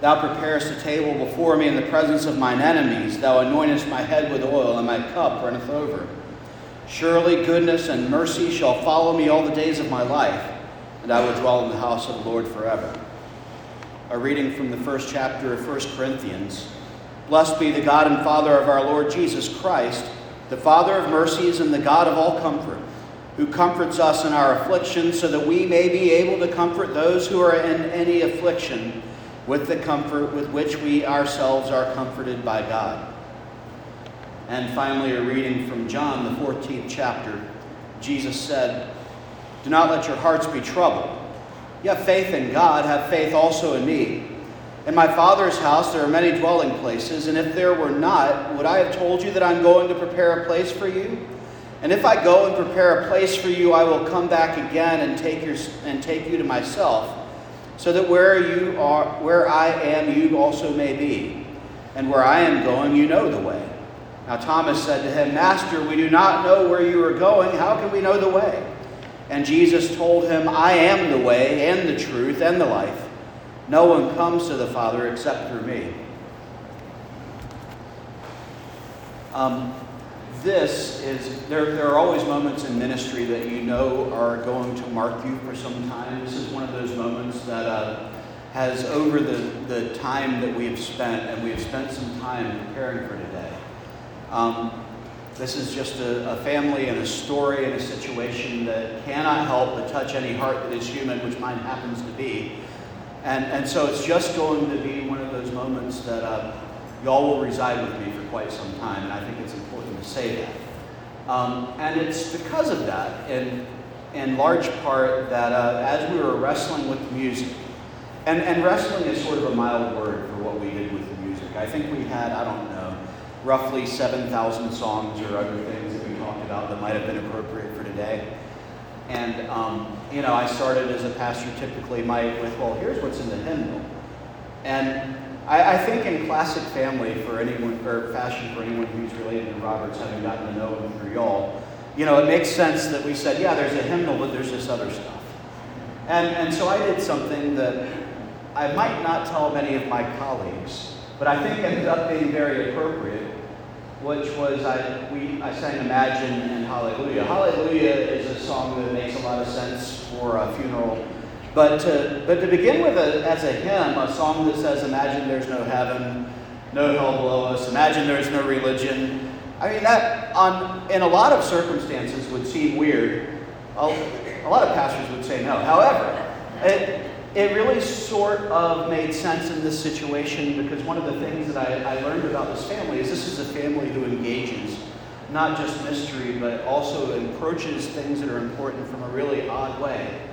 Thou preparest a table before me in the presence of mine enemies. Thou anointest my head with oil, and my cup runneth over. Surely goodness and mercy shall follow me all the days of my life, and I will dwell in the house of the Lord forever. A reading from the first chapter of 1 Corinthians. Blessed be the God and Father of our Lord Jesus Christ, the Father of mercies and the God of all comfort, who comforts us in our affliction, so that we may be able to comfort those who are in any affliction with the comfort with which we ourselves are comforted by God. And finally, a reading from John, the 14th chapter. Jesus said, Do not let your hearts be troubled. You have faith in God, have faith also in me. In my Father's house there are many dwelling places, and if there were not, would I have told you that I'm going to prepare a place for you? And if I go and prepare a place for you, I will come back again and take, your, and take you to myself so that where you are where I am you also may be. And where I am going you know the way. Now Thomas said to him master we do not know where you are going. How can we know the way? And Jesus told him I am the way and the truth and the life. No one comes to the father except through me. Um, this is, there, there are always moments in ministry that you know are going to mark you for some time. This is one of those moments that uh, has, over the, the time that we have spent, and we have spent some time preparing for today. Um, this is just a, a, family and a story and a situation that cannot help but touch any heart that is human, which mine happens to be. And, and so it's just going to be one of those moments that uh, y'all will reside with me for quite some time, and I think it's say that. Um, and it's because of that, in, in large part, that uh, as we were wrestling with music, and, and wrestling is sort of a mild word for what we did with the music. I think we had, I don't know, roughly 7,000 songs or other things that we talked about that might have been appropriate for today. And, um, you know, I started as a pastor typically my, with, well, here's what's in the hymnal. And I, I, think in classic family for anyone, or fashion for anyone who's related to Roberts, having gotten to know him through y'all, you know, it makes sense that we said, yeah, there's a hymnal, but there's this other stuff. And, and so I did something that I might not tell many of my colleagues, but I think ended up being very appropriate, which was I, we, I sang Imagine and Hallelujah. Hallelujah is a song that makes a lot of sense for a funeral but to, but to begin with a, as a hymn, a song that says, Imagine there's no heaven, no hell below us, imagine there's no religion. I mean, that on, in a lot of circumstances would seem weird. A, a lot of pastors would say no. However, it, it really sort of made sense in this situation because one of the things that I, I learned about this family is this is a family who engages not just mystery, but also approaches things that are important from a really odd way.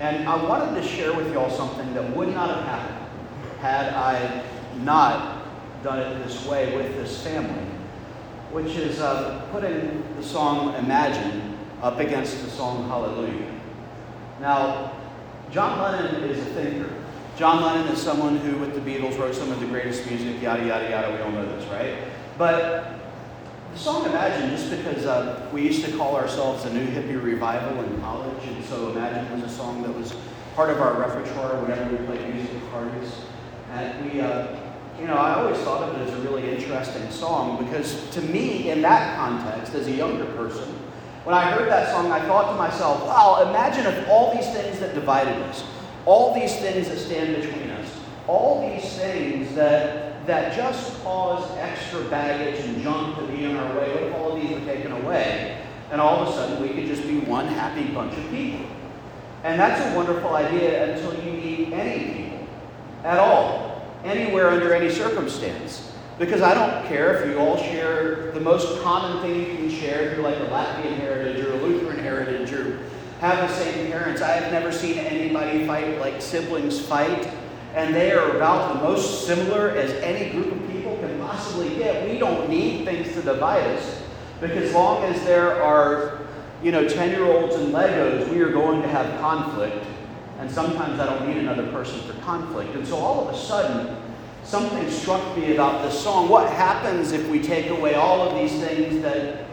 And I wanted to share with y'all something that would not have happened had I not done it this way with this family, which is uh, putting the song Imagine up against the song Hallelujah. Now, John Lennon is a thinker. John Lennon is someone who, with the Beatles, wrote some of the greatest music, yada, yada, yada. We all know this, right? But song Imagine, just because uh, we used to call ourselves a new hippie revival in college, and so Imagine was a song that was part of our repertoire whenever we played music parties. And we, uh, you know, I always thought of it as a really interesting song because to me, in that context, as a younger person, when I heard that song, I thought to myself, wow, imagine if all these things that divided us, all these things that stand between us, all these things that that just cause extra baggage and junk to be in our way, what if all of these were taken away? And all of a sudden we could just be one happy bunch of people. And that's a wonderful idea until you meet any people at all, anywhere under any circumstance. Because I don't care if you all share the most common thing you can share, if you're like a Latvian heritage or a Lutheran heritage or have the same parents. I have never seen anybody fight like siblings fight and they are about the most similar as any group of people can possibly get. We don't need things to divide us. Because long as there are, you know, 10 year olds and Legos, we are going to have conflict. And sometimes I don't need another person for conflict. And so all of a sudden, something struck me about this song. What happens if we take away all of these things that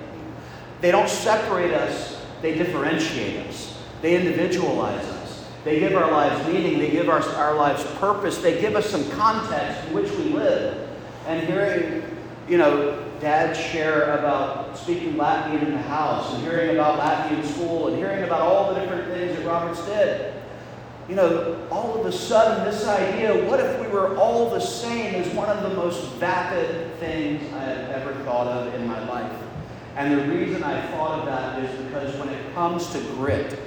they don't separate us, they differentiate us, they individualize us, they give our lives meaning, they give our, our lives purpose, they give us some context in which we live. And hearing, you know, Dad share about speaking Latvian in the house, and hearing about Latvian school, and hearing about all the different things that Roberts did you know, all of a sudden, this idea what if we were all the same is one of the most vapid things I have ever thought of in my life. And the reason I thought of that is because when it comes to grit,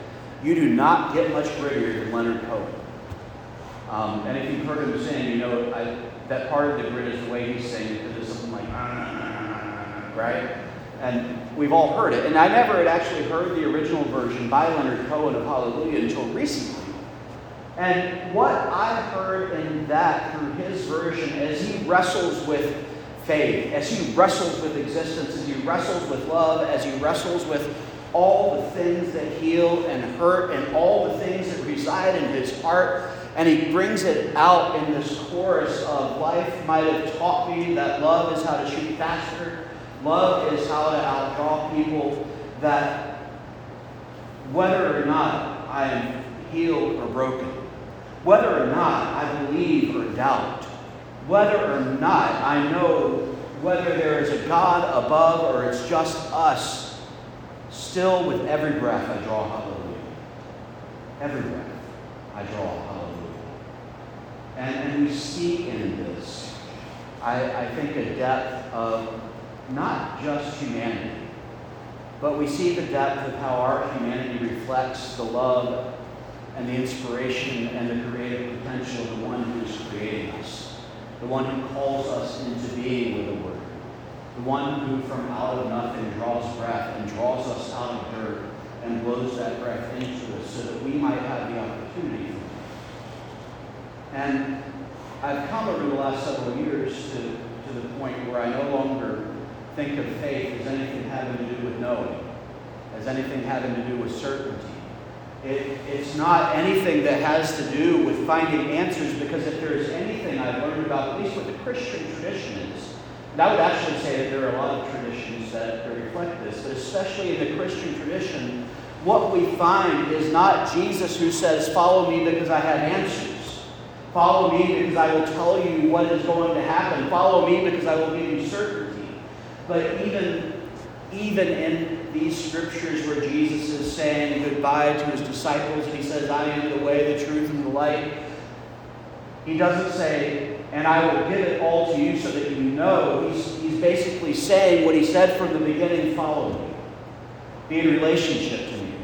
you do not get much grittier than Leonard Cohen. Um, and if you've heard him sing, you know I, that part of the grit is the way he sings because it's something like, right? And we've all heard it. And I never had actually heard the original version by Leonard Cohen of Hallelujah until recently. And what I've heard in that through his version as he wrestles with faith, as he wrestles with existence, as he wrestles with love, as he wrestles with all the things that heal and hurt and all the things that reside in his heart. And he brings it out in this chorus of life might have taught me that love is how to shoot faster, love is how to outdraw people, that whether or not I am healed or broken, whether or not I believe or doubt, whether or not I know whether there is a God above or it's just us, still with every breath I draw hallelujah. Every breath I draw hallelujah. And, and we see in this, I, I think, a depth of not just humanity, but we see the depth of how our humanity reflects the love and the inspiration and the creative potential of the one who is creating us, the one who calls us into being with the Word, the one who from out of nothing draws breath and draws us out of dirt and blows that breath into us so that we might have the opportunity And I've come over the last several years to, to the point where I no longer think of faith as anything having to do with knowing, as anything having to do with certainty. It, it's not anything that has to do with finding answers because if there is anything I've learned about, at least what the Christian tradition is, and I would actually say that there are a lot of traditions that reflect this, but especially in the Christian tradition, what we find is not Jesus who says, Follow me because I have answers. Follow me because I will tell you what is going to happen. Follow me because I will give you certainty. But even even in these scriptures where Jesus is saying goodbye to his disciples and he says, I am the way, the truth, and the light, he doesn't say, and I will give it all to you so that you know. He's, he's basically saying what he said from the beginning follow me, be in relationship to me.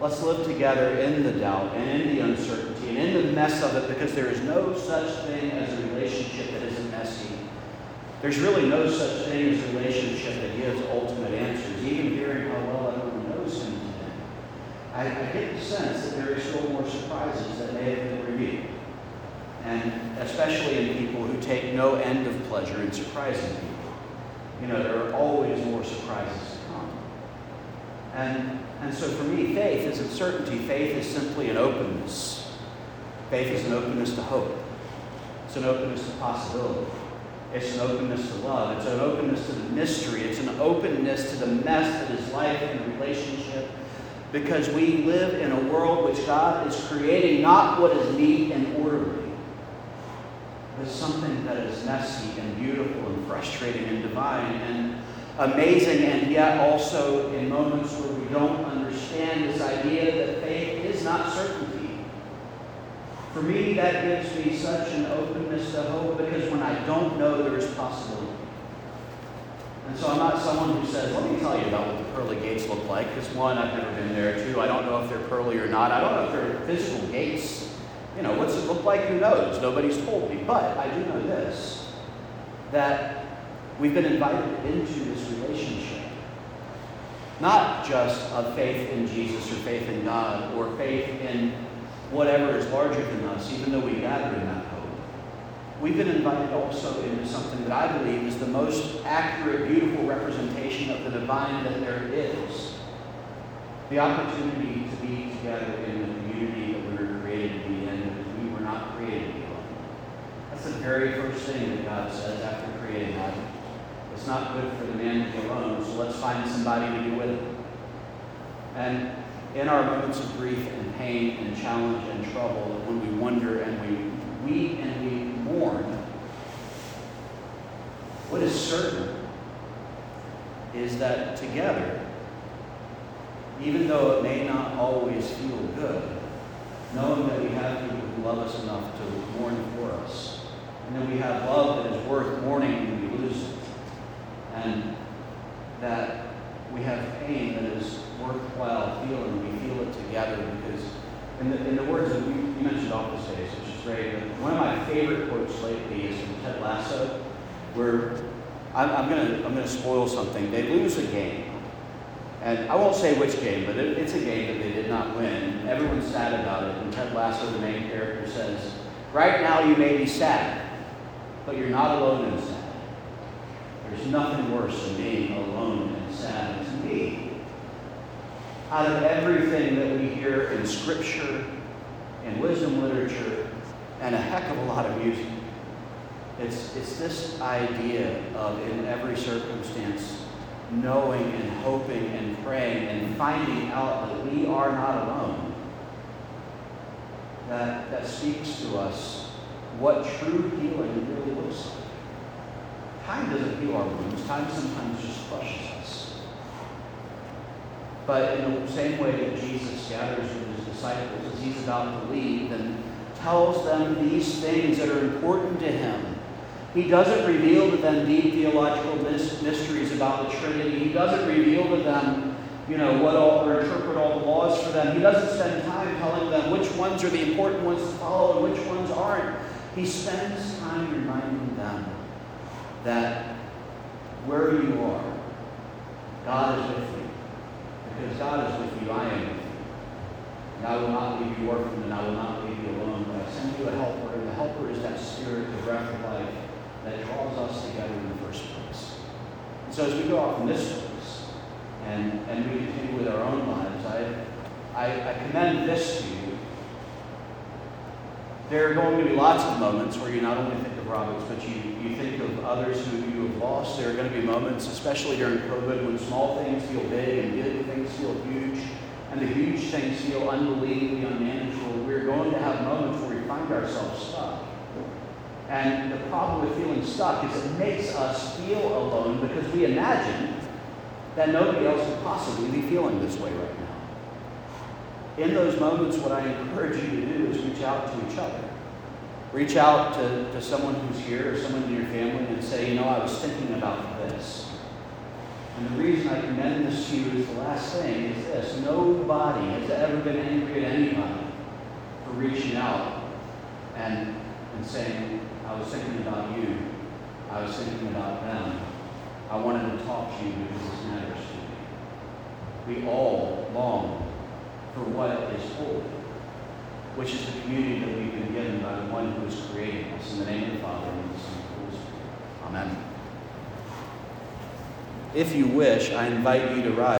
Let's live together in the doubt and in the uncertainty and in the mess of it because there is no such thing as a relationship that isn't messy there's really no such thing as a relationship that gives ultimate answers. Even hearing how well everyone knows him today, I, I get the sense that there are still more surprises that may have been revealed. And especially in people who take no end of pleasure in surprising people. You know, there are always more surprises to come. And, and so for me, faith isn't certainty. Faith is simply an openness. Faith is an openness to hope. It's an openness to possibility. It's an openness to love. It's an openness to the mystery. It's an openness to the mess that is life and relationship. Because we live in a world which God is creating not what is neat and orderly, but something that is messy and beautiful and frustrating and divine and amazing, and yet also in moments where we don't understand this idea that faith is not certainty. For me, that gives me such an openness to hope because when I don't know, there is possibility. And so I'm not someone who says, let me tell you about what the pearly gates look like, because one, I've never been there. Two, I don't know if they're pearly or not. I don't know if they're physical gates. You know, what's it look like? Who knows? Nobody's told me. But I do know this that we've been invited into this relationship. Not just of faith in Jesus or faith in God or faith in whatever is larger than us, even though we gather in that hope. we've been invited also into something that I believe is the most accurate, beautiful representation of the divine that there is. The opportunity to be together in the community that we were created to be in not created. That's the very first thing that God says after creating Adam. It's not good for the man to be alone, so let's find somebody to be with him. And in our moments of grief and pain and challenge and trouble, when we wonder and we weep and we mourn, what is certain is that together, even though it may not always feel good, knowing that we have love us enough to mourn for us, and that we have love that is worth mourning when we lose it, and that we have pain that is worthwhile feeling, we feel it together because, in the, in the words that you, you mentioned Office Space, which is great, but one of my favorite quotes lately is from Ted Lasso, where I'm, I'm going to I'm gonna spoil something. They lose a game. And I won't say which game, but it, it's a game that they did not win. Everyone's sad about it. And Ted Lasso, the main character, says, Right now you may be sad, but you're not alone in sad. There's nothing worse than being alone and sad. To me, out of everything that we hear in Scripture, in wisdom literature, and a heck of a lot of music, it's, it's this idea of in every circumstance knowing and hoping and praying and finding out that we are not alone. That, that speaks to us what true healing really looks like. Time doesn't heal our wounds, time sometimes just crushes us. But in the same way that Jesus gathers with his disciples as he's about to leave and tells them these things that are important to him, he doesn't reveal to them deep theological mysteries about the Trinity. He doesn't reveal to them, you know, what all or interpret all the laws for them. He doesn't spend time telling them which ones are the important ones to follow and which ones aren't. He spends time reminding them that where you are, God is with you. Because God is with you, I am with you. And I will not leave you orphaned, and I will not leave you alone, but I send you a helper, and the helper is that spirit, the breath of life that draws us together in the first place. And so as we go off in this place and, and we continue with our own lives, I, I, I commend this to you. There are going to be lots of moments where you not only think of Roberts, but you, you think of others who you have lost. There are going to be moments, especially during COVID, when small things feel big and big things feel huge, and the huge things feel unbelievably unmanageable. We're going to have moments where we find ourselves stuck. And the problem with feeling stuck is it makes us feel alone because we imagine that nobody else could possibly be feeling this way right now. In those moments, what I encourage you to do is reach out to each other. Reach out to, to someone who's here or someone in your family and say, you know, I was thinking about this. And the reason I commend this to you is the last thing is this nobody has ever been angry at anybody for reaching out and, and saying, I was thinking about you. I was thinking about them. I wanted to talk to you because this matters to me. We all long for what is holy, which is the community that we've been given by the one who is creating us. In the name of the Father, and the Son, and the Holy Spirit. Amen. If you wish, I invite you to rise.